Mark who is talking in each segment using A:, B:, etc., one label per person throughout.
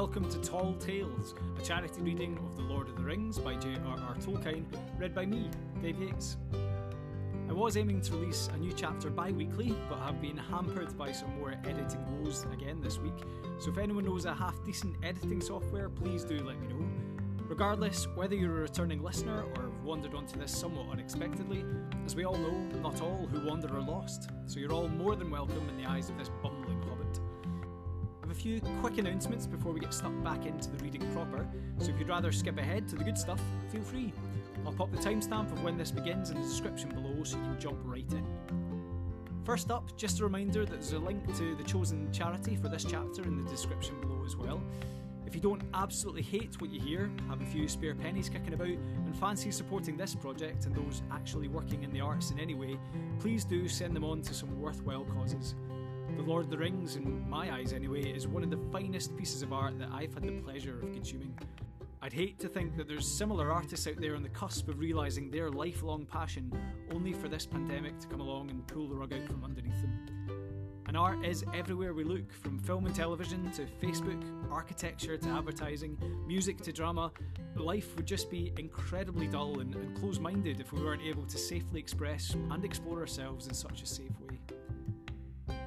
A: welcome to Tall Tales, a charity reading of The Lord of the Rings by J.R.R. Tolkien, read by me, Dave Yates. I was aiming to release a new chapter bi weekly, but have been hampered by some more editing woes again this week, so if anyone knows a half decent editing software, please do let me know. Regardless, whether you're a returning listener or have wandered onto this somewhat unexpectedly, as we all know, not all who wander are lost, so you're all more than welcome in the eyes of this bumbling few quick announcements before we get stuck back into the reading proper, so if you'd rather skip ahead to the good stuff, feel free. I'll pop the timestamp of when this begins in the description below so you can jump right in. First up, just a reminder that there's a link to the chosen charity for this chapter in the description below as well. If you don't absolutely hate what you hear, have a few spare pennies kicking about, and fancy supporting this project and those actually working in the arts in any way, please do send them on to some worthwhile causes. The Lord of the Rings, in my eyes anyway, is one of the finest pieces of art that I've had the pleasure of consuming. I'd hate to think that there's similar artists out there on the cusp of realising their lifelong passion only for this pandemic to come along and pull the rug out from underneath them. And art is everywhere we look, from film and television to Facebook, architecture to advertising, music to drama. Life would just be incredibly dull and, and close minded if we weren't able to safely express and explore ourselves in such a safe way.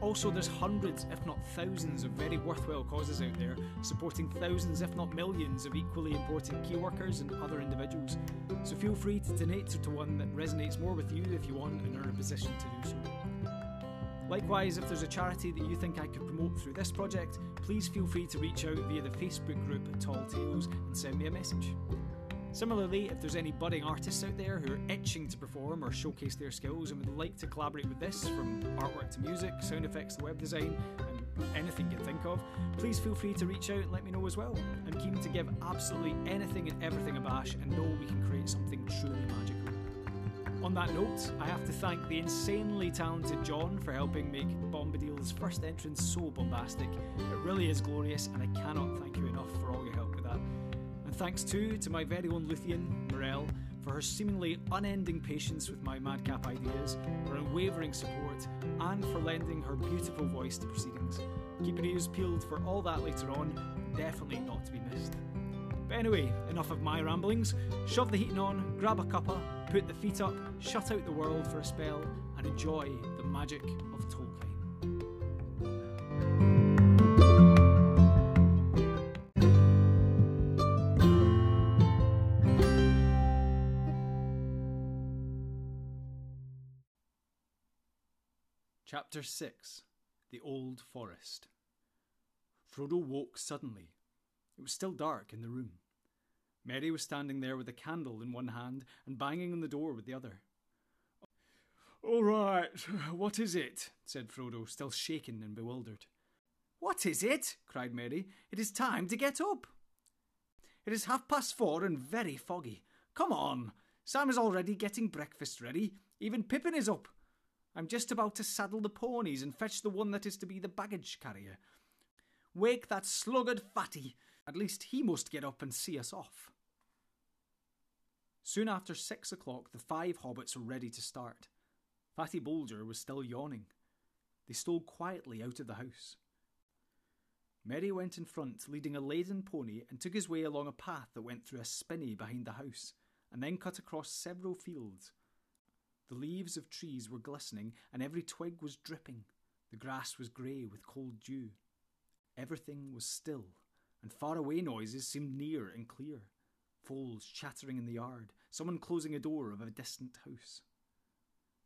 A: Also, there's hundreds, if not thousands, of very worthwhile causes out there, supporting thousands, if not millions, of equally important key workers and other individuals. So feel free to donate to one that resonates more with you if you want and are in a position to do so. Likewise, if there's a charity that you think I could promote through this project, please feel free to reach out via the Facebook group Tall Tales and send me a message. Similarly, if there's any budding artists out there who are itching to perform or showcase their skills and would like to collaborate with this, from artwork to music, sound effects to web design, and anything you think of, please feel free to reach out and let me know as well. I'm keen to give absolutely anything and everything a bash and know we can create something truly magical. On that note, I have to thank the insanely talented John for helping make Bombadil's first entrance so bombastic. It really is glorious, and I cannot thank you enough for all your help thanks too to my very own Luthien, Morel, for her seemingly unending patience with my madcap ideas, her unwavering support, and for lending her beautiful voice to proceedings. Keep your ears peeled for all that later on, definitely not to be missed. But anyway, enough of my ramblings. Shove the heating on, grab a cuppa, put the feet up, shut out the world for a spell, and enjoy the magic of Tolkien. Chapter 6 The Old Forest Frodo woke suddenly. It was still dark in the room. Merry was standing there with a candle in one hand and banging on the door with the other. All right, what is it? said Frodo, still shaken and bewildered. What is it? cried Merry. It is time to get up. It is half past four and very foggy. Come on. Sam is already getting breakfast ready. Even Pippin is up. I'm just about to saddle the ponies and fetch the one that is to be the baggage carrier. Wake that sluggard fatty. At least he must get up and see us off. Soon after six o'clock, the five hobbits were ready to start. Fatty Bolger was still yawning. They stole quietly out of the house. Merry went in front, leading a laden pony, and took his way along a path that went through a spinney behind the house, and then cut across several fields. The leaves of trees were glistening, and every twig was dripping. The grass was grey with cold dew. Everything was still, and faraway noises seemed near and clear. Foals chattering in the yard, someone closing a door of a distant house.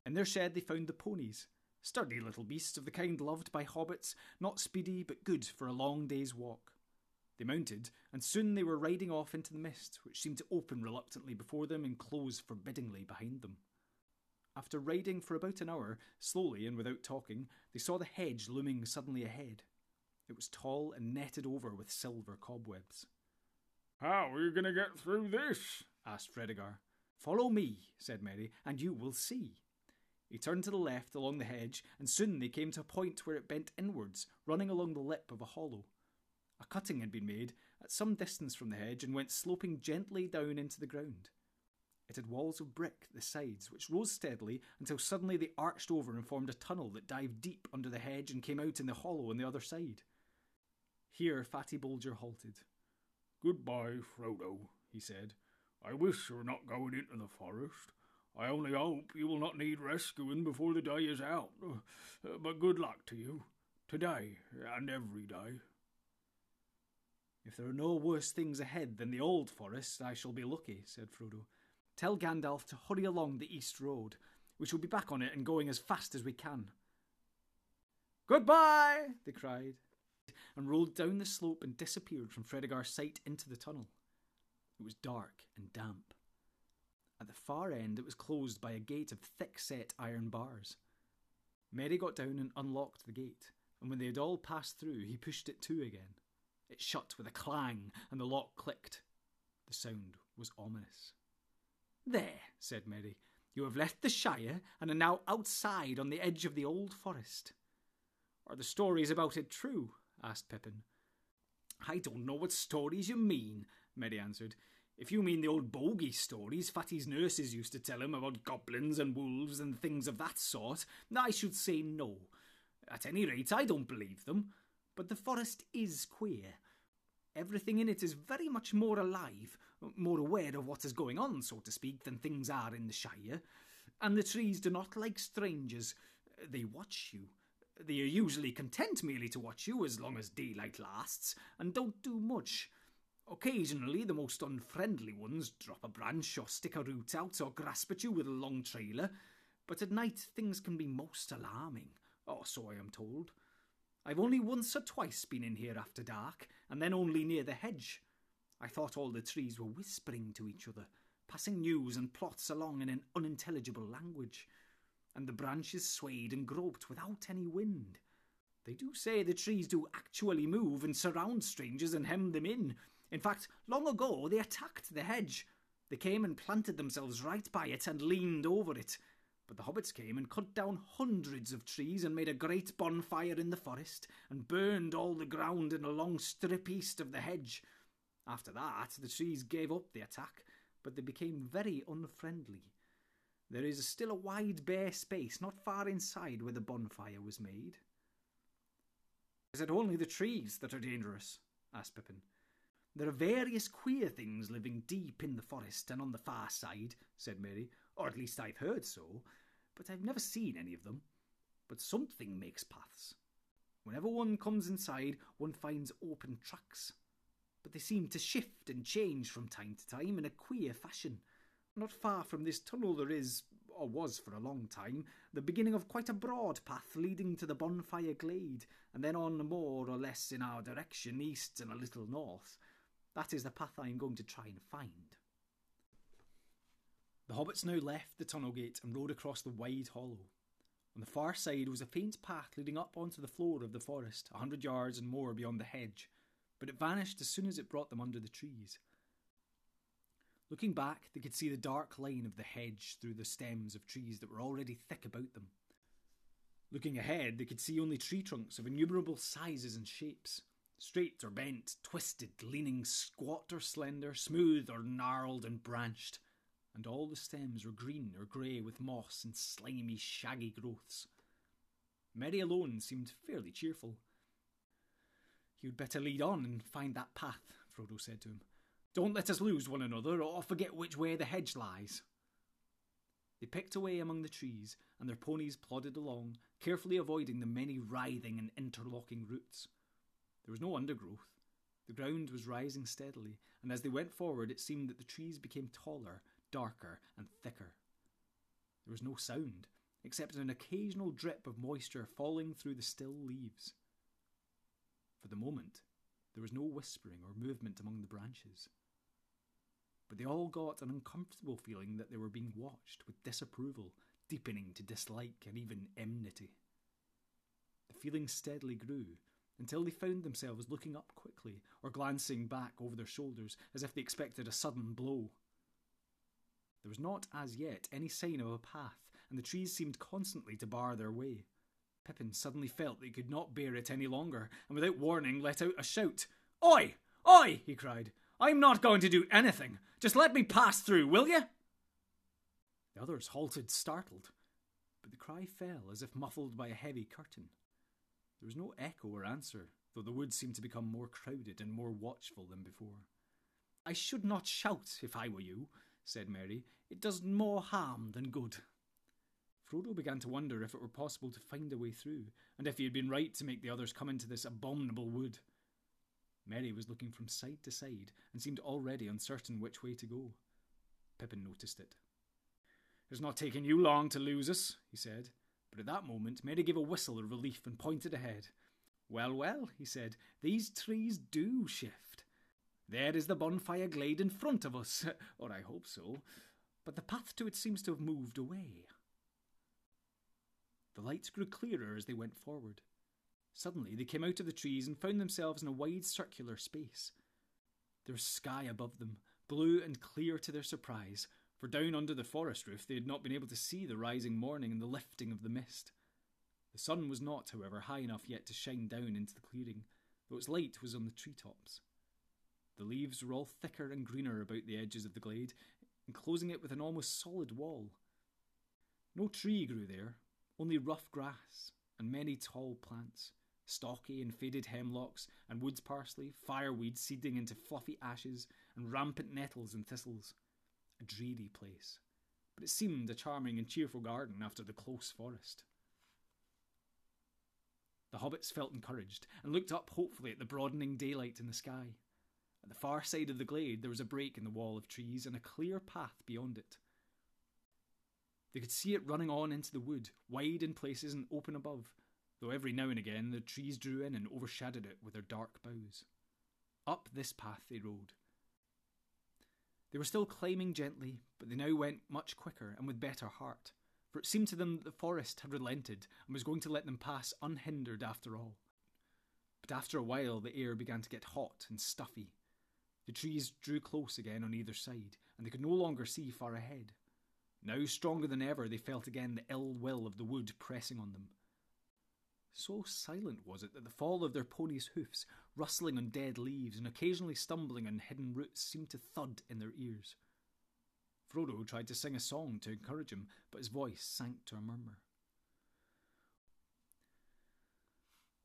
A: In their shed they found the ponies, sturdy little beasts of the kind loved by hobbits, not speedy but good for a long day's walk. They mounted, and soon they were riding off into the mist, which seemed to open reluctantly before them and close forbiddingly behind them. After riding for about an hour, slowly and without talking, they saw the hedge looming suddenly ahead. It was tall and netted over with silver cobwebs. How are you going to get through this? asked Fredegar. Follow me, said Merry, and you will see. He turned to the left along the hedge, and soon they came to a point where it bent inwards, running along the lip of a hollow. A cutting had been made at some distance from the hedge and went sloping gently down into the ground. It had walls of brick the sides, which rose steadily until suddenly they arched over and formed a tunnel that dived deep under the hedge and came out in the hollow on the other side. Here, Fatty Bolger halted.
B: Goodbye, Frodo, he said. I wish you were not going into the forest. I only hope you will not need rescuing before the day is out. Uh, but good luck to you, today and every day.
A: If there are no worse things ahead than the old forest, I shall be lucky, said Frodo. Tell Gandalf to hurry along the east road. We shall be back on it and going as fast as we can. Goodbye, they cried, and rolled down the slope and disappeared from Fredegar's sight into the tunnel. It was dark and damp. At the far end, it was closed by a gate of thick set iron bars. Merry got down and unlocked the gate, and when they had all passed through, he pushed it to again. It shut with a clang, and the lock clicked. The sound was ominous. There, said Merry, you have left the Shire and are now outside on the edge of the old forest. Are the stories about it true? asked Pippin. I don't know what stories you mean, Merry answered. If you mean the old bogey stories Fatty's nurses used to tell him about goblins and wolves and things of that sort, I should say no. At any rate, I don't believe them. But the forest is queer. Everything in it is very much more alive, more aware of what is going on, so to speak, than things are in the Shire. And the trees do not like strangers. They watch you. They are usually content merely to watch you as long as daylight lasts, and don't do much. Occasionally, the most unfriendly ones drop a branch or stick a root out or grasp at you with a long trailer, but at night things can be most alarming, or so I am told. I've only once or twice been in here after dark, and then only near the hedge. I thought all the trees were whispering to each other, passing news and plots along in an unintelligible language, and the branches swayed and groped without any wind. They do say the trees do actually move and surround strangers and hem them in. In fact, long ago they attacked the hedge. They came and planted themselves right by it and leaned over it, but the hobbits came and cut down hundreds of trees and made a great bonfire in the forest and burned all the ground in a long strip east of the hedge. After that, the trees gave up the attack, but they became very unfriendly. There is still a wide bare space not far inside where the bonfire was made. Is it only the trees that are dangerous? asked Pippin. There are various queer things living deep in the forest and on the far side, said Merry or at least I've heard so, but I've never seen any of them. But something makes paths. Whenever one comes inside, one finds open tracks. But they seem to shift and change from time to time in a queer fashion. Not far from this tunnel there is, or was for a long time, the beginning of quite a broad path leading to the bonfire glade, and then on more or less in our direction, east and a little north. That is the path I am going to try and find. The hobbits now left the tunnel gate and rode across the wide hollow. On the far side was a faint path leading up onto the floor of the forest, a hundred yards and more beyond the hedge, but it vanished as soon as it brought them under the trees. Looking back, they could see the dark line of the hedge through the stems of trees that were already thick about them. Looking ahead, they could see only tree trunks of innumerable sizes and shapes straight or bent, twisted, leaning, squat or slender, smooth or gnarled and branched and all the stems were green or grey with moss and slimy, shaggy growths. Merry alone seemed fairly cheerful. You'd better lead on and find that path, Frodo said to him. Don't let us lose one another or forget which way the hedge lies. They picked away among the trees, and their ponies plodded along, carefully avoiding the many writhing and interlocking roots. There was no undergrowth. The ground was rising steadily, and as they went forward, it seemed that the trees became taller darker and thicker. There was no sound, except an occasional drip of moisture falling through the still leaves. For the moment, there was no whispering or movement among the branches. But they all got an uncomfortable feeling that they were being watched with disapproval, deepening to dislike and even enmity. The feeling steadily grew until they found themselves looking up quickly or glancing back over their shoulders as if they expected a sudden blow. There was not as yet any sign of a path, and the trees seemed constantly to bar their way. Pippin suddenly felt that he could not bear it any longer, and without warning let out a shout. Oi! Oi! he cried. I'm not going to do anything. Just let me pass through, will you? The others halted, startled, but the cry fell as if muffled by a heavy curtain. There was no echo or answer, though the wood seemed to become more crowded and more watchful than before. I should not shout if I were you, said Merry. It does more harm than good. Frodo began to wonder if it were possible to find a way through, and if he had been right to make the others come into this abominable wood. Merry was looking from side to side and seemed already uncertain which way to go. Pippin noticed it. It's not taking you long to lose us, he said. But at that moment, Merry gave a whistle of relief and pointed ahead. Well, well, he said, these trees do shift. There is the bonfire glade in front of us, or I hope so, but the path to it seems to have moved away. The lights grew clearer as they went forward. Suddenly, they came out of the trees and found themselves in a wide circular space. There was sky above them, blue and clear to their surprise, for down under the forest roof they had not been able to see the rising morning and the lifting of the mist. The sun was not, however, high enough yet to shine down into the clearing, though its light was on the tree tops. The leaves were all thicker and greener about the edges of the glade, enclosing it with an almost solid wall. No tree grew there, only rough grass and many tall plants stocky and faded hemlocks and woods parsley, fireweed seeding into fluffy ashes, and rampant nettles and thistles. A dreary place, but it seemed a charming and cheerful garden after the close forest. The hobbits felt encouraged and looked up hopefully at the broadening daylight in the sky. At the far side of the glade there was a break in the wall of trees and a clear path beyond it. They could see it running on into the wood, wide in places and open above, though every now and again the trees drew in and overshadowed it with their dark boughs. Up this path they rode. They were still climbing gently, but they now went much quicker and with better heart, for it seemed to them that the forest had relented and was going to let them pass unhindered after all. But after a while the air began to get hot and stuffy. The trees drew close again on either side, and they could no longer see far ahead. Now, stronger than ever, they felt again the ill will of the wood pressing on them, so silent was it that the fall of their ponies' hoofs, rustling on dead leaves and occasionally stumbling on hidden roots, seemed to thud in their ears. Frodo tried to sing a song to encourage him, but his voice sank to a murmur.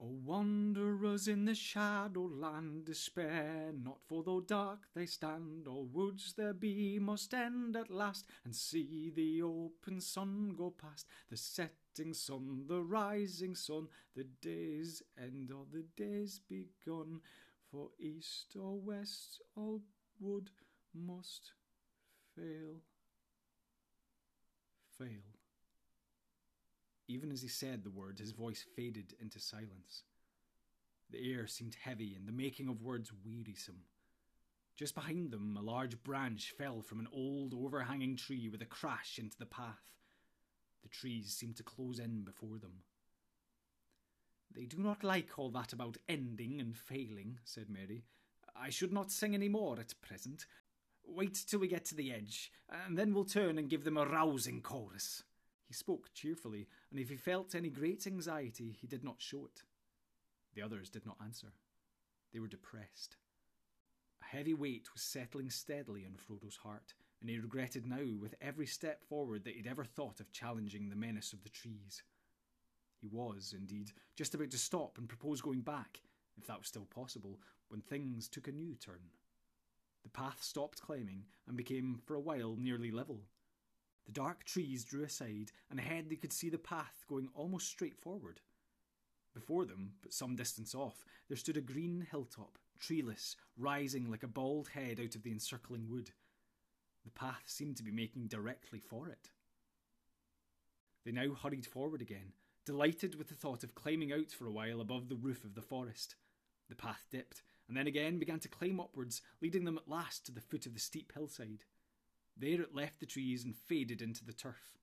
A: O wanderers in the shadowland, despair not, for though dark they stand, all woods there be must end at last, and see the open sun go past, the setting sun, the rising sun, the day's end or the day's begun, for east or west all wood must fail. Fail. Even as he said the words, his voice faded into silence. The air seemed heavy and the making of words wearisome. Just behind them, a large branch fell from an old overhanging tree with a crash into the path. The trees seemed to close in before them. They do not like all that about ending and failing, said Merry. I should not sing any more at present. Wait till we get to the edge, and then we'll turn and give them a rousing chorus. He spoke cheerfully, and if he felt any great anxiety, he did not show it. The others did not answer. They were depressed. A heavy weight was settling steadily on Frodo's heart, and he regretted now with every step forward that he'd ever thought of challenging the menace of the trees. He was, indeed, just about to stop and propose going back, if that was still possible, when things took a new turn. The path stopped climbing and became, for a while, nearly level. The dark trees drew aside, and ahead they could see the path going almost straight forward. Before them, but some distance off, there stood a green hilltop, treeless, rising like a bald head out of the encircling wood. The path seemed to be making directly for it. They now hurried forward again, delighted with the thought of climbing out for a while above the roof of the forest. The path dipped, and then again began to climb upwards, leading them at last to the foot of the steep hillside. There it left the trees and faded into the turf.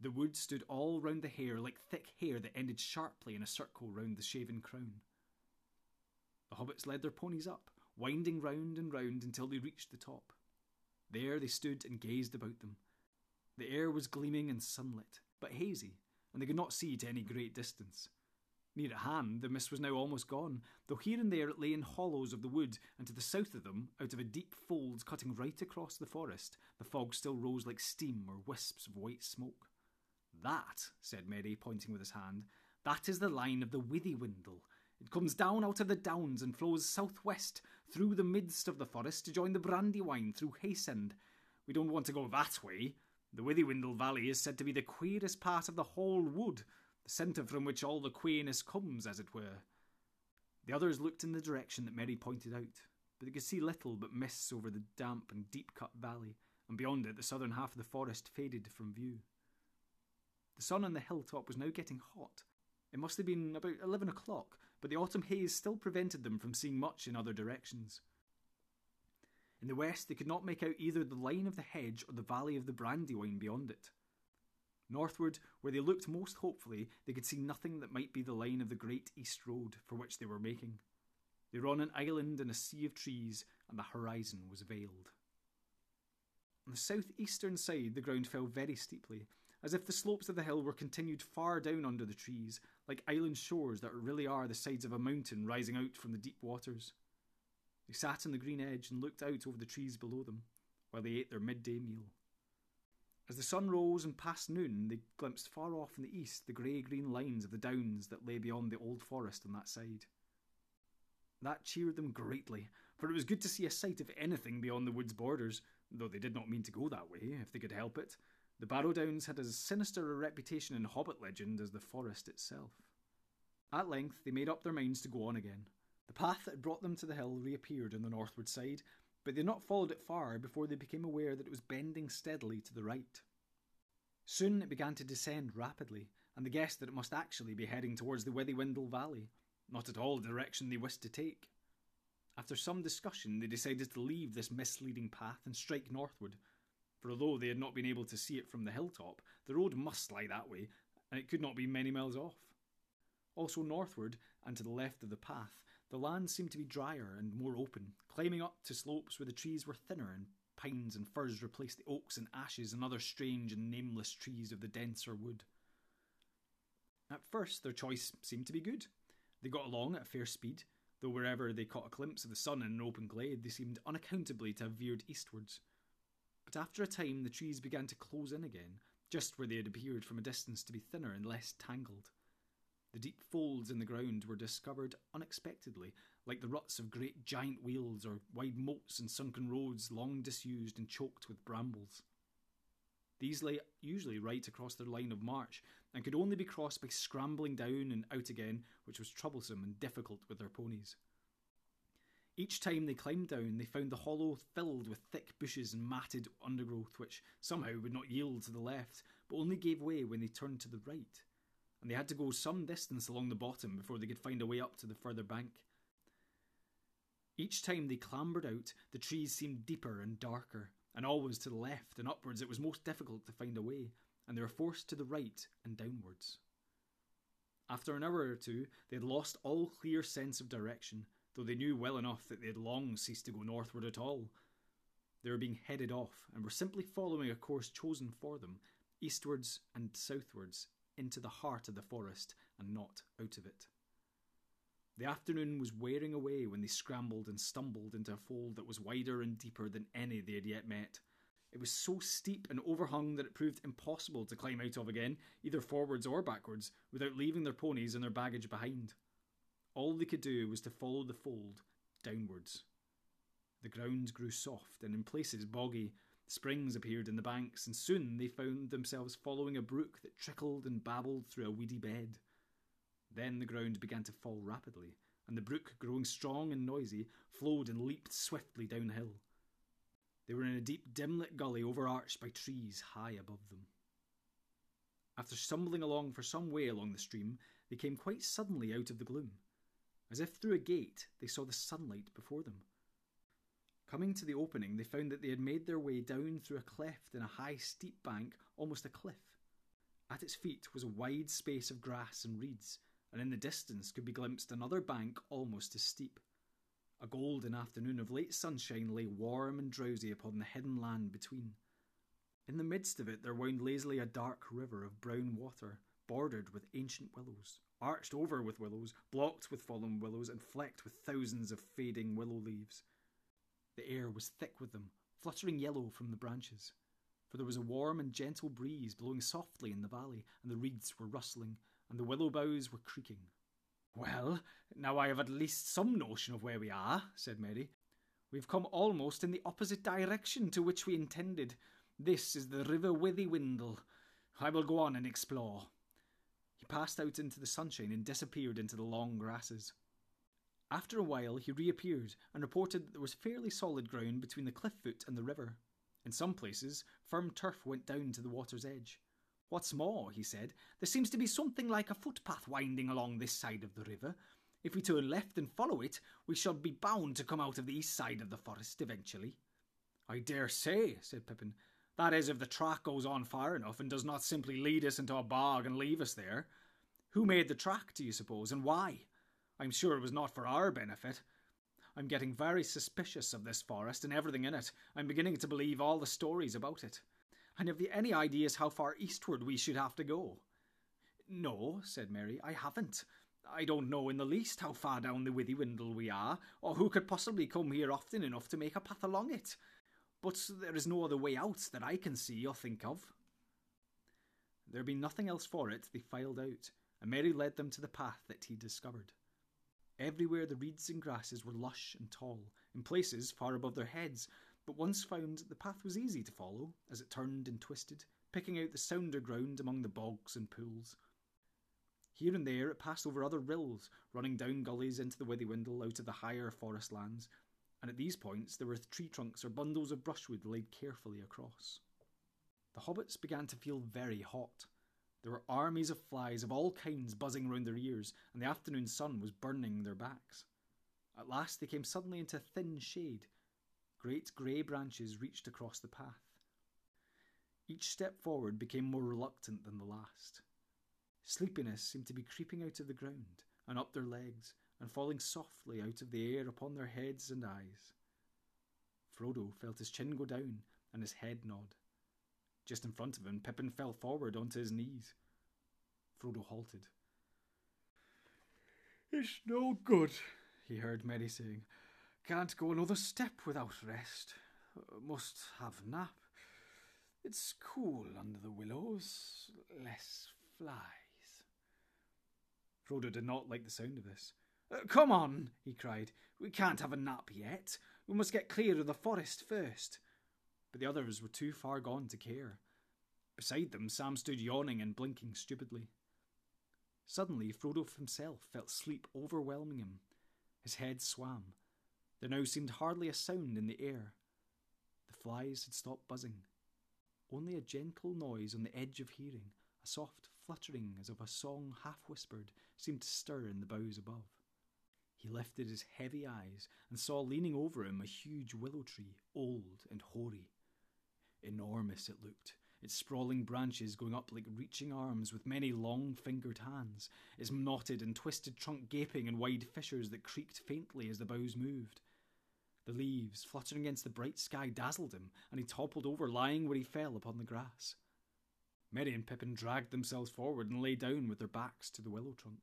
A: The wood stood all round the hair like thick hair that ended sharply in a circle round the shaven crown. The hobbits led their ponies up, winding round and round until they reached the top. There they stood and gazed about them. The air was gleaming and sunlit, but hazy, and they could not see to any great distance. Near at hand, the mist was now almost gone, though here and there it lay in hollows of the wood, and to the south of them, out of a deep fold cutting right across the forest, the fog still rose like steam or wisps of white smoke. That, said Merry, pointing with his hand, that is the line of the Withywindle. It comes down out of the downs and flows southwest through the midst of the forest to join the Brandywine through Haysend. We don't want to go that way. The Withywindle Valley is said to be the queerest part of the whole wood, the centre from which all the queerness comes, as it were. The others looked in the direction that Merry pointed out, but they could see little but mists over the damp and deep cut valley, and beyond it the southern half of the forest faded from view. The sun on the hilltop was now getting hot. It must have been about eleven o'clock, but the autumn haze still prevented them from seeing much in other directions. In the west, they could not make out either the line of the hedge or the valley of the Brandywine beyond it. Northward, where they looked most hopefully, they could see nothing that might be the line of the great east road for which they were making. They were on an island in a sea of trees, and the horizon was veiled. On the southeastern side, the ground fell very steeply, as if the slopes of the hill were continued far down under the trees, like island shores that really are the sides of a mountain rising out from the deep waters. They sat on the green edge and looked out over the trees below them, while they ate their midday meal. As the sun rose and past noon, they glimpsed far off in the east the grey green lines of the downs that lay beyond the old forest on that side. That cheered them greatly, for it was good to see a sight of anything beyond the wood's borders, though they did not mean to go that way, if they could help it. The Barrow Downs had as sinister a reputation in hobbit legend as the forest itself. At length they made up their minds to go on again. The path that had brought them to the hill reappeared on the northward side, but they had not followed it far before they became aware that it was bending steadily to the right. Soon it began to descend rapidly, and they guessed that it must actually be heading towards the Withywindle Valley, not at all the direction they wished to take. After some discussion, they decided to leave this misleading path and strike northward, for although they had not been able to see it from the hilltop, the road must lie that way, and it could not be many miles off. Also, northward, and to the left of the path, the land seemed to be drier and more open, climbing up to slopes where the trees were thinner and pines and firs replaced the oaks and ashes and other strange and nameless trees of the denser wood. At first, their choice seemed to be good. They got along at fair speed, though wherever they caught a glimpse of the sun in an open glade, they seemed unaccountably to have veered eastwards. But after a time, the trees began to close in again, just where they had appeared from a distance to be thinner and less tangled. The deep folds in the ground were discovered unexpectedly, like the ruts of great giant wheels or wide moats and sunken roads long disused and choked with brambles. These lay usually right across their line of march, and could only be crossed by scrambling down and out again, which was troublesome and difficult with their ponies. Each time they climbed down, they found the hollow filled with thick bushes and matted undergrowth, which somehow would not yield to the left, but only gave way when they turned to the right. And they had to go some distance along the bottom before they could find a way up to the further bank. Each time they clambered out, the trees seemed deeper and darker, and always to the left and upwards it was most difficult to find a way, and they were forced to the right and downwards. After an hour or two, they had lost all clear sense of direction, though they knew well enough that they had long ceased to go northward at all. They were being headed off, and were simply following a course chosen for them, eastwards and southwards, into the heart of the forest, and not out of it. The afternoon was wearing away when they scrambled and stumbled into a fold that was wider and deeper than any they had yet met. It was so steep and overhung that it proved impossible to climb out of again, either forwards or backwards, without leaving their ponies and their baggage behind. All they could do was to follow the fold downwards. The ground grew soft and in places boggy. Springs appeared in the banks, and soon they found themselves following a brook that trickled and babbled through a weedy bed. Then the ground began to fall rapidly, and the brook, growing strong and noisy, flowed and leaped swiftly downhill. They were in a deep, dim lit gully overarched by trees high above them. After stumbling along for some way along the stream, they came quite suddenly out of the gloom. As if through a gate, they saw the sunlight before them. Coming to the opening, they found that they had made their way down through a cleft in a high, steep bank, almost a cliff. At its feet was a wide space of grass and reeds, and in the distance could be glimpsed another bank almost as steep. A golden afternoon of late sunshine lay warm and drowsy upon the hidden land between. In the midst of it there wound lazily a dark river of brown water, bordered with ancient willows, arched over with willows, blocked with fallen willows, and flecked with thousands of fading willow leaves. The air was thick with them, fluttering yellow from the branches, for there was a warm and gentle breeze blowing softly in the valley, and the reeds were rustling, and the willow boughs were creaking. Well, now I have at least some notion of where we are, said Merry. We've come almost in the opposite direction to which we intended. This is the River Withywindle. I will go on and explore. He passed out into the sunshine and disappeared into the long grasses. After a while, he reappeared and reported that there was fairly solid ground between the cliff foot and the river. In some places, firm turf went down to the water's edge. What's more, he said, there seems to be something like a footpath winding along this side of the river. If we turn left and follow it, we shall be bound to come out of the east side of the forest eventually. I dare say, said Pippin. That is, if the track goes on far enough and does not simply lead us into a bog and leave us there. Who made the track, do you suppose, and why? I'm sure it was not for our benefit. I'm getting very suspicious of this forest and everything in it. I'm beginning to believe all the stories about it. And have you any ideas how far eastward we should have to go? No, said Merry, I haven't. I don't know in the least how far down the Withywindle we are, or who could possibly come here often enough to make a path along it. But there is no other way out that I can see or think of. There being nothing else for it, they filed out, and Merry led them to the path that he discovered. Everywhere the reeds and grasses were lush and tall, in places far above their heads, but once found, the path was easy to follow as it turned and twisted, picking out the sounder ground among the bogs and pools. Here and there it passed over other rills, running down gullies into the Withywindle out of the higher forest lands, and at these points there were tree trunks or bundles of brushwood laid carefully across. The hobbits began to feel very hot. There were armies of flies of all kinds buzzing round their ears, and the afternoon sun was burning their backs. At last they came suddenly into thin shade, Great grey branches reached across the path. Each step forward became more reluctant than the last. Sleepiness seemed to be creeping out of the ground and up their legs and falling softly out of the air upon their heads and eyes. Frodo felt his chin go down and his head nod. Just in front of him, Pippin fell forward onto his knees. Frodo halted.
B: It's no good, he heard Merry saying. Can't go another step without rest. Must have nap. It's cool under the willows. Less flies.
A: Frodo did not like the sound of this.
B: Uh, come on, he cried. We can't have a nap yet. We must get clear of the forest first.
A: But the others were too far gone to care. Beside them, Sam stood yawning and blinking stupidly. Suddenly, Frodo himself felt sleep overwhelming him. His head swam, there now seemed hardly a sound in the air. The flies had stopped buzzing. Only a gentle noise on the edge of hearing, a soft fluttering as of a song half whispered, seemed to stir in the boughs above. He lifted his heavy eyes and saw leaning over him a huge willow tree, old and hoary. Enormous it looked, its sprawling branches going up like reaching arms with many long fingered hands, its knotted and twisted trunk gaping in wide fissures that creaked faintly as the boughs moved. The leaves fluttering against the bright sky dazzled him, and he toppled over, lying where he fell upon the grass. Merry and Pippin dragged themselves forward and lay down with their backs to the willow trunk.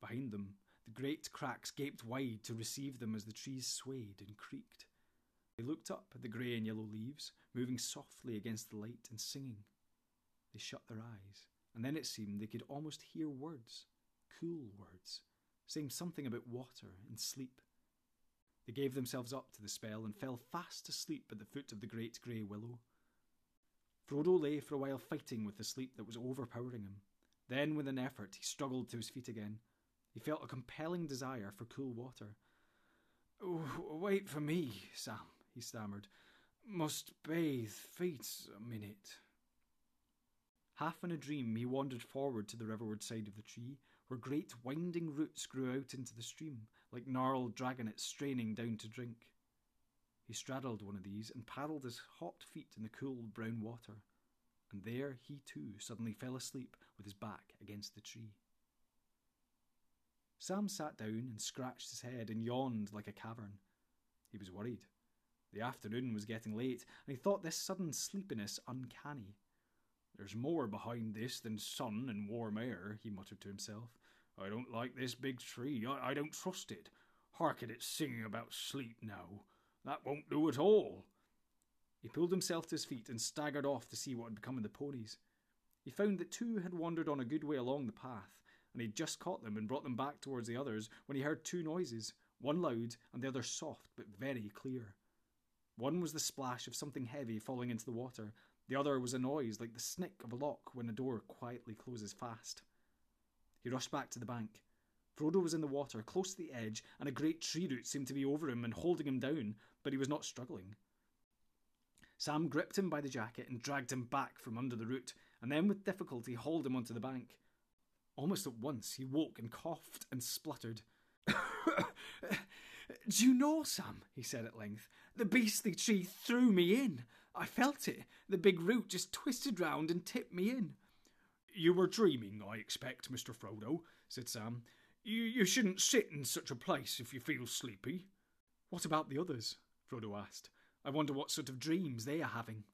A: Behind them, the great cracks gaped wide to receive them as the trees swayed and creaked. They looked up at the grey and yellow leaves, moving softly against the light and singing. They shut their eyes, and then it seemed they could almost hear words, cool words, saying something about water and sleep they gave themselves up to the spell and fell fast asleep at the foot of the great grey willow. Frodo lay for a while fighting with the sleep that was overpowering him. Then, with an effort, he struggled to his feet again. He felt a compelling desire for cool water.
B: Oh, wait for me, Sam, he stammered. Must bathe feet a minute.
A: Half in a dream, he wandered forward to the riverward side of the tree, where great winding roots grew out into the stream, like gnarled dragonets straining down to drink. He straddled one of these and paddled his hot feet in the cool brown water, and there he too suddenly fell asleep with his back against the tree. Sam sat down and scratched his head and yawned like a cavern. He was worried. The afternoon was getting late, and he thought this sudden sleepiness uncanny.
B: There's more behind this than sun and warm air, he muttered to himself. I don't like this big tree. I, I don't trust it. Hark at it singing about sleep now. That won't do at all.
A: He pulled himself to his feet and staggered off to see what had become of the ponies. He found that two had wandered on a good way along the path, and he'd just caught them and brought them back towards the others when he heard two noises, one loud and the other soft but very clear. One was the splash of something heavy falling into the water, the other was a noise like the snick of a lock when a door quietly closes fast. He rushed back to the bank. Frodo was in the water, close to the edge, and a great tree root seemed to be over him and holding him down, but he was not struggling. Sam gripped him by the jacket and dragged him back from under the root, and then with difficulty hauled him onto the bank. Almost at once he woke and coughed and spluttered. Do you know, Sam? he said at length. The beastly tree threw me in. I felt it. The big root just twisted round and tipped me in.
B: You were dreaming, I expect, Mr. Frodo, said Sam. You, you shouldn't sit in such a place if you feel sleepy.
A: What about the others? Frodo asked. I wonder what sort of dreams they are having.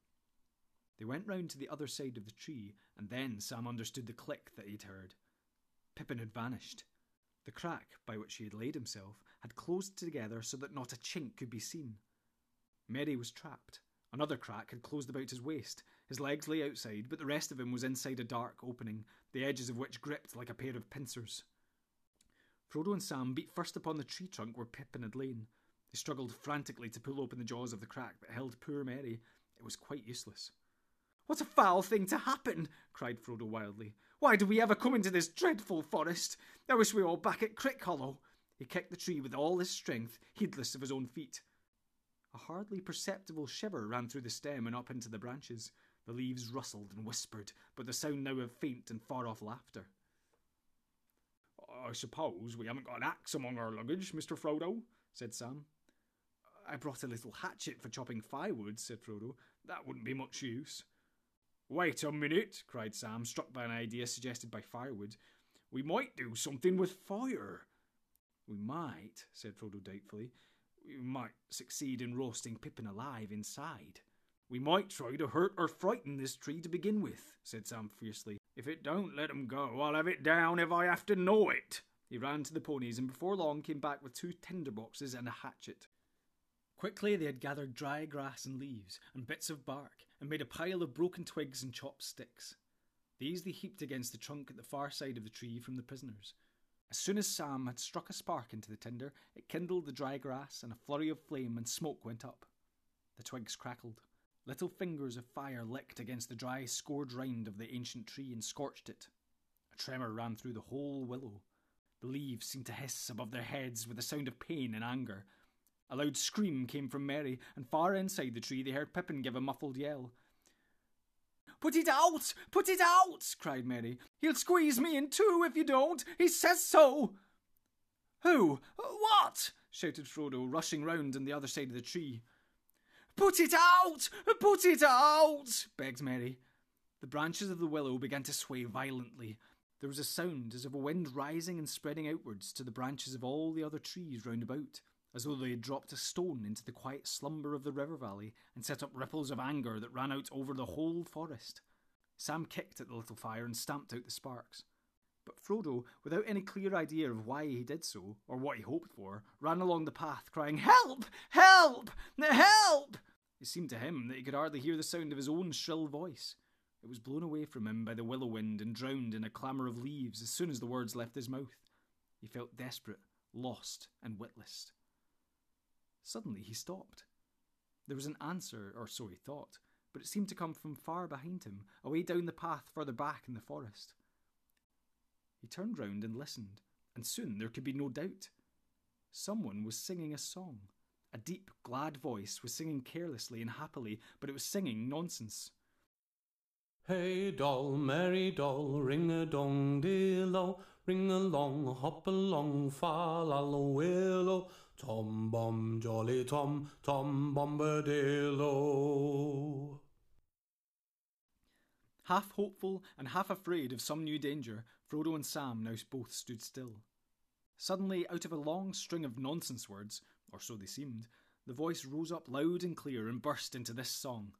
A: They went round to the other side of the tree, and then Sam understood the click that he'd heard. Pippin had vanished. The crack by which he had laid himself had closed together so that not a chink could be seen. Merry was trapped. Another crack had closed about his waist. His legs lay outside, but the rest of him was inside a dark opening, the edges of which gripped like a pair of pincers. Frodo and Sam beat first upon the tree trunk where Pippin had lain. They struggled frantically to pull open the jaws of the crack that held poor Merry. It was quite useless. What a foul thing to happen! cried Frodo wildly. Why do we ever come into this dreadful forest? I wish we were all back at Crick Hollow. He kicked the tree with all his strength, heedless of his own feet. A hardly perceptible shiver ran through the stem and up into the branches. The leaves rustled and whispered, but the sound now of faint and far off laughter.
B: I suppose we haven't got an axe among our luggage, Mr. Frodo, said Sam.
A: I brought a little hatchet for chopping firewood, said Frodo. That wouldn't be much use.
B: Wait a minute, cried Sam, struck by an idea suggested by firewood. We might do something with fire.
A: We might, said Frodo doubtfully. We might succeed in roasting Pippin alive inside.
B: We might try to hurt or frighten this tree to begin with, said Sam fiercely. If it don't let 'em go, I'll have it down if I have to know it.
A: He ran to the ponies and before long came back with two tinder boxes and a hatchet. Quickly they had gathered dry grass and leaves and bits of bark and made a pile of broken twigs and chopped sticks. These they heaped against the trunk at the far side of the tree from the prisoners. As soon as Sam had struck a spark into the tinder, it kindled the dry grass, and a flurry of flame and smoke went up. The twigs crackled. Little fingers of fire licked against the dry, scored rind of the ancient tree and scorched it. A tremor ran through the whole willow. The leaves seemed to hiss above their heads with a sound of pain and anger. A loud scream came from Merry, and far inside the tree they heard Pippin give a muffled yell. Put it out! Put it out! cried Merry. He'll squeeze me in two if you don't! He says so! Who? What? shouted Frodo, rushing round on the other side of the tree. Put it out! Put it out! begged Merry. The branches of the willow began to sway violently. There was a sound as of a wind rising and spreading outwards to the branches of all the other trees round about, as though they had dropped a stone into the quiet slumber of the river valley and set up ripples of anger that ran out over the whole forest. Sam kicked at the little fire and stamped out the sparks. But Frodo, without any clear idea of why he did so, or what he hoped for, ran along the path crying, Help! Help! Help! It seemed to him that he could hardly hear the sound of his own shrill voice. It was blown away from him by the willow wind and drowned in a clamour of leaves as soon as the words left his mouth. He felt desperate, lost, and witless. Suddenly he stopped. There was an answer, or so he thought, but it seemed to come from far behind him, away down the path further back in the forest. He turned round and listened, and soon there could be no doubt. Someone was singing a song. A deep, glad voice was singing carelessly and happily, but it was singing nonsense.
C: Hey doll, merry doll, ring a dong dillo, ring along, hop along, fa la willow, tom bom jolly tom, tom bombadillo.
A: Half hopeful and half afraid of some new danger, Frodo and Sam now both stood still. Suddenly, out of a long string of nonsense words, or so they seemed, the voice rose up loud and clear and burst into this song.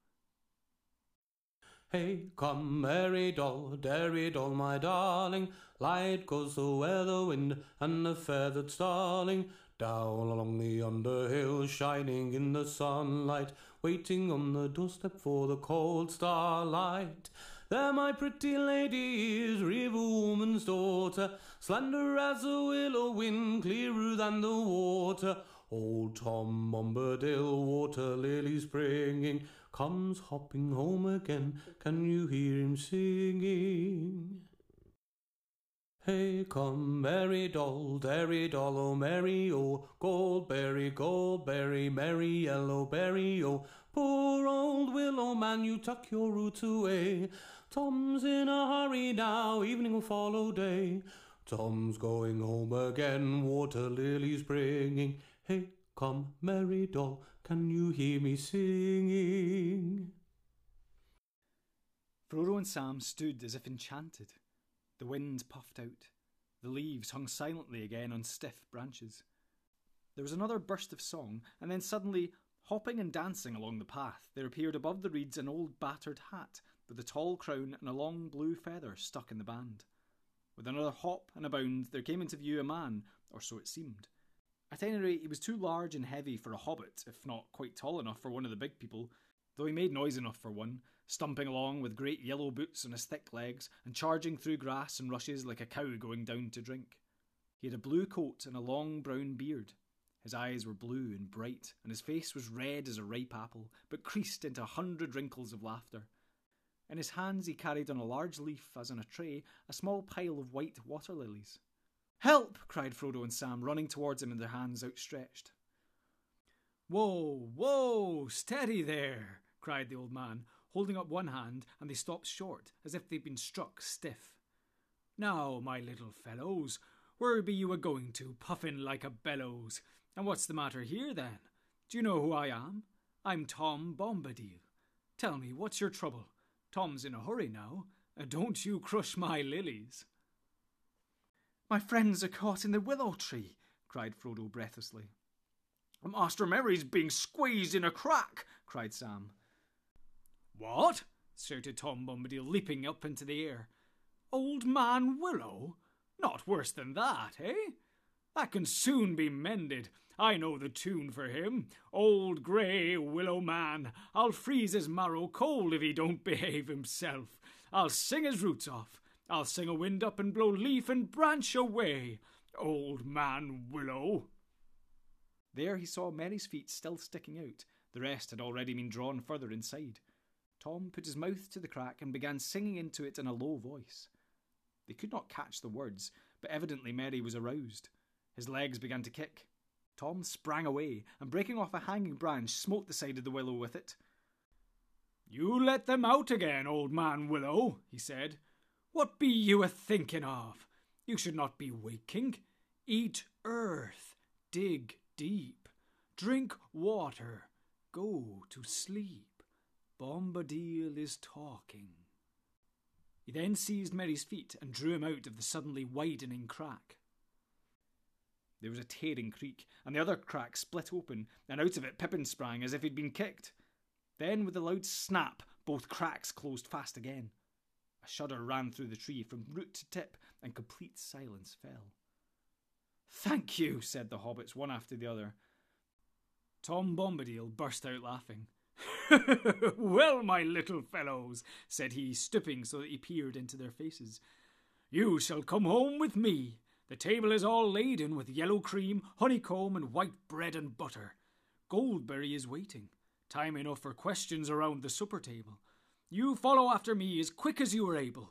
C: Hey, come, merry doll, derry doll, my darling, light goes the weather wind and the feathered starling, down along the underhill, shining in the sunlight, waiting on the doorstep for the cold starlight. There my pretty lady is, river woman's daughter, slender as a willow wind, clearer than the water. Old Tom Bombadil, water lily springing, comes hopping home again. Can you hear him singing? Hey, come, merry doll, derry doll, oh, merry, oh, goldberry, goldberry, merry yellow berry, oh, poor old willow man, you tuck your roots away. Tom's in a hurry now, evening will follow day. Tom's going home again, water lilies bringing. Hey, come, merry doll, can you hear me singing?
A: Frodo and Sam stood as if enchanted. The wind puffed out. The leaves hung silently again on stiff branches. There was another burst of song, and then suddenly, hopping and dancing along the path, there appeared above the reeds an old battered hat with a tall crown and a long blue feather stuck in the band. With another hop and a bound, there came into view a man, or so it seemed. At any rate, he was too large and heavy for a hobbit, if not quite tall enough for one of the big people, though he made noise enough for one, stumping along with great yellow boots on his thick legs and charging through grass and rushes like a cow going down to drink. He had a blue coat and a long brown beard. His eyes were blue and bright, and his face was red as a ripe apple, but creased into a hundred wrinkles of laughter. In his hands he carried on a large leaf, as on a tray, a small pile of white water lilies. Help! cried Frodo and Sam, running towards him with their hands outstretched. Whoa, whoa, steady there, cried the old man, holding up one hand, and they stopped short, as if they'd been struck stiff. Now, my little fellows, where be you a going to, puffin' like a bellows? And what's the matter here, then? Do you know who I am? I'm Tom Bombadil. Tell me, what's your trouble? Tom's in a hurry now, and don't you crush my lilies. My friends are caught in the willow tree, cried Frodo breathlessly. Master Merry's being squeezed in a crack, cried Sam. What? shouted Tom Bombadil, leaping up into the air. Old Man Willow? Not worse than that, eh? That can soon be mended. I know the tune for him. Old grey willow man, I'll freeze his marrow cold if he don't behave himself. I'll sing his roots off. I'll sing a wind up and blow leaf and branch away. Old man Willow. There he saw Merry's feet still sticking out. The rest had already been drawn further inside. Tom put his mouth to the crack and began singing into it in a low voice. They could not catch the words, but evidently Merry was aroused. His legs began to kick. Tom sprang away, and breaking off a hanging branch, smote the side of the willow with it. You let them out again, old man Willow, he said. What be you a thinking of? You should not be waking. Eat earth, dig deep, drink water, go to sleep. Bombadil is talking. He then seized Merry's feet and drew him out of the suddenly widening crack. There was a tearing creak, and the other crack split open, and out of it Pippin sprang as if he'd been kicked. Then, with a loud snap, both cracks closed fast again. A shudder ran through the tree from root to tip, and complete silence fell. Thank you, said the hobbits one after the other. Tom Bombadil burst out laughing. well, my little fellows, said he, stooping so that he peered into their faces, you shall come home with me. The table is all laden with yellow cream, honeycomb, and white bread and butter. Goldberry is waiting. Time enough for questions around the supper table. You follow after me as quick as you are able.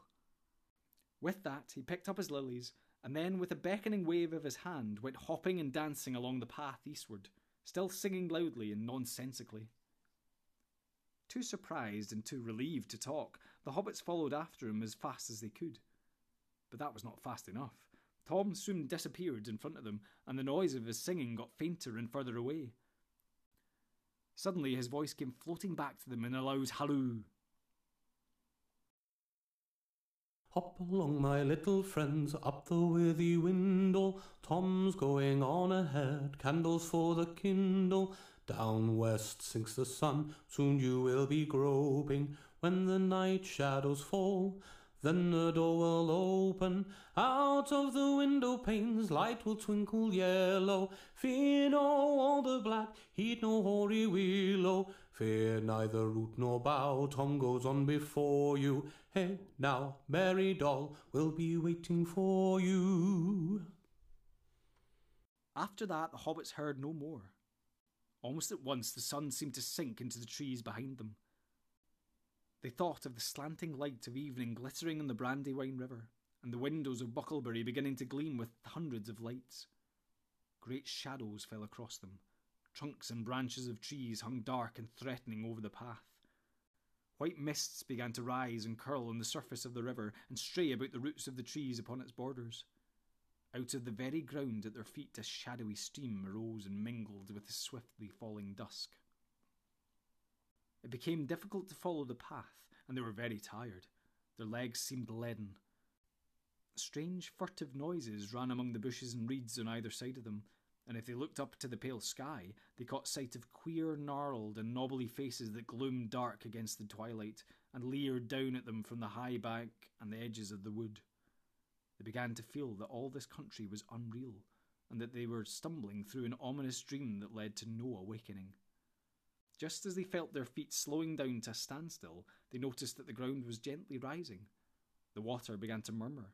A: With that, he picked up his lilies, and then, with a beckoning wave of his hand, went hopping and dancing along the path eastward, still singing loudly and nonsensically. Too surprised and too relieved to talk, the hobbits followed after him as fast as they could. But that was not fast enough. Tom soon disappeared in front of them, and the noise of his singing got fainter and further away. Suddenly his voice came floating back to them in a loud halloo.
C: Hop along, my little friends, up the Withywindle. Tom's going on ahead, candles for the kindle. Down west sinks the sun, soon you will be groping. When the night shadows fall, Then the door will open, out of the window panes light will twinkle yellow. Fear no all the black, heed no hoary willow. Fear neither root nor bough, Tom goes on before you. Hey now, merry doll, we'll be waiting for you.
A: After that, the hobbits heard no more. Almost at once, the sun seemed to sink into the trees behind them. They thought of the slanting light of evening glittering on the Brandywine River, and the windows of Bucklebury beginning to gleam with hundreds of lights. Great shadows fell across them. Trunks and branches of trees hung dark and threatening over the path. White mists began to rise and curl on the surface of the river and stray about the roots of the trees upon its borders. Out of the very ground at their feet, a shadowy stream rose and mingled with the swiftly falling dusk. It became difficult to follow the path, and they were very tired. Their legs seemed leaden. Strange, furtive noises ran among the bushes and reeds on either side of them, and if they looked up to the pale sky, they caught sight of queer, gnarled, and knobbly faces that gloomed dark against the twilight and leered down at them from the high bank and the edges of the wood. They began to feel that all this country was unreal, and that they were stumbling through an ominous dream that led to no awakening. Just as they felt their feet slowing down to a standstill, they noticed that the ground was gently rising. The water began to murmur.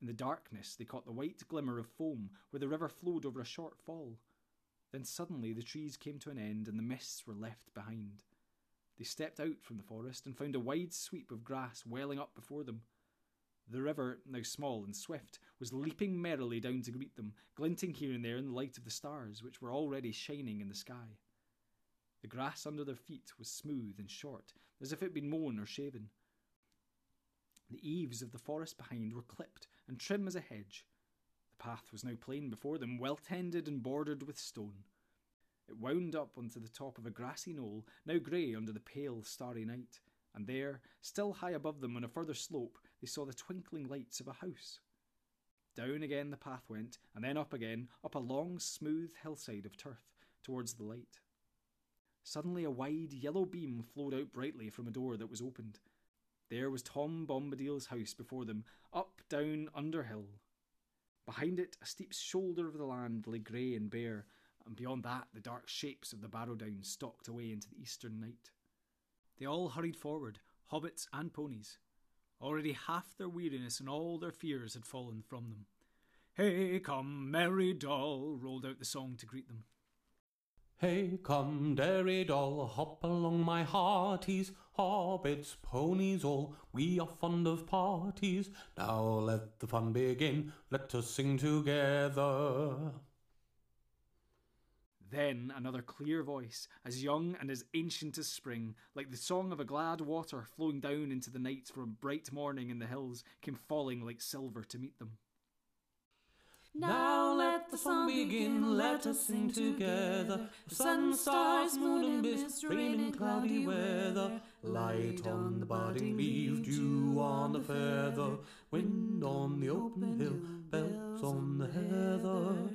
A: In the darkness, they caught the white glimmer of foam where the river flowed over a short fall. Then suddenly the trees came to an end and the mists were left behind. They stepped out from the forest and found a wide sweep of grass welling up before them. The river, now small and swift, was leaping merrily down to greet them, glinting here and there in the light of the stars, which were already shining in the sky. The grass under their feet was smooth and short, as if it had been mown or shaven. The eaves of the forest behind were clipped and trim as a hedge. The path was now plain before them, well tended and bordered with stone. It wound up onto the top of a grassy knoll, now grey under the pale, starry night, and there, still high above them on a further slope, they saw the twinkling lights of a house. Down again the path went, and then up again, up a long, smooth hillside of turf, towards the light. Suddenly a wide yellow beam flowed out brightly from a door that was opened. There was Tom Bombadil's house before them, up, down, under hill. Behind it, a steep shoulder of the land lay grey and bare, and beyond that, the dark shapes of the Barrow Downs stalked away into the eastern night. They all hurried forward, hobbits and ponies. Already half their weariness and all their fears had fallen from them. Hey, come, merry doll, rolled out the song to greet them.
C: Hey, come, derry doll, hop along, my hearties, hobbits, ponies all, we are fond of parties. Now let the fun begin, let us sing together.
A: Then another clear voice, as young and as ancient as spring, like the song of a glad water flowing down into the night from a bright morning in the hills, came falling like silver to meet them.
C: Now let the song begin, let us sing together. Sun, stars, moon, and mist, rain and cloudy weather. Light on the budding leaf, dew on the feather. Wind on the open hill, bells on the heather.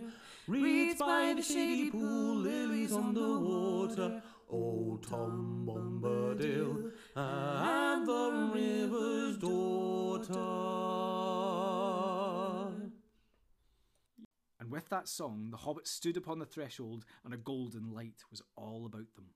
C: Reeds by the shady pool, lilies on the water. Old Tom Bombadil and the river's daughter.
A: And with that song, the hobbits stood upon the threshold, and a golden light was all about them.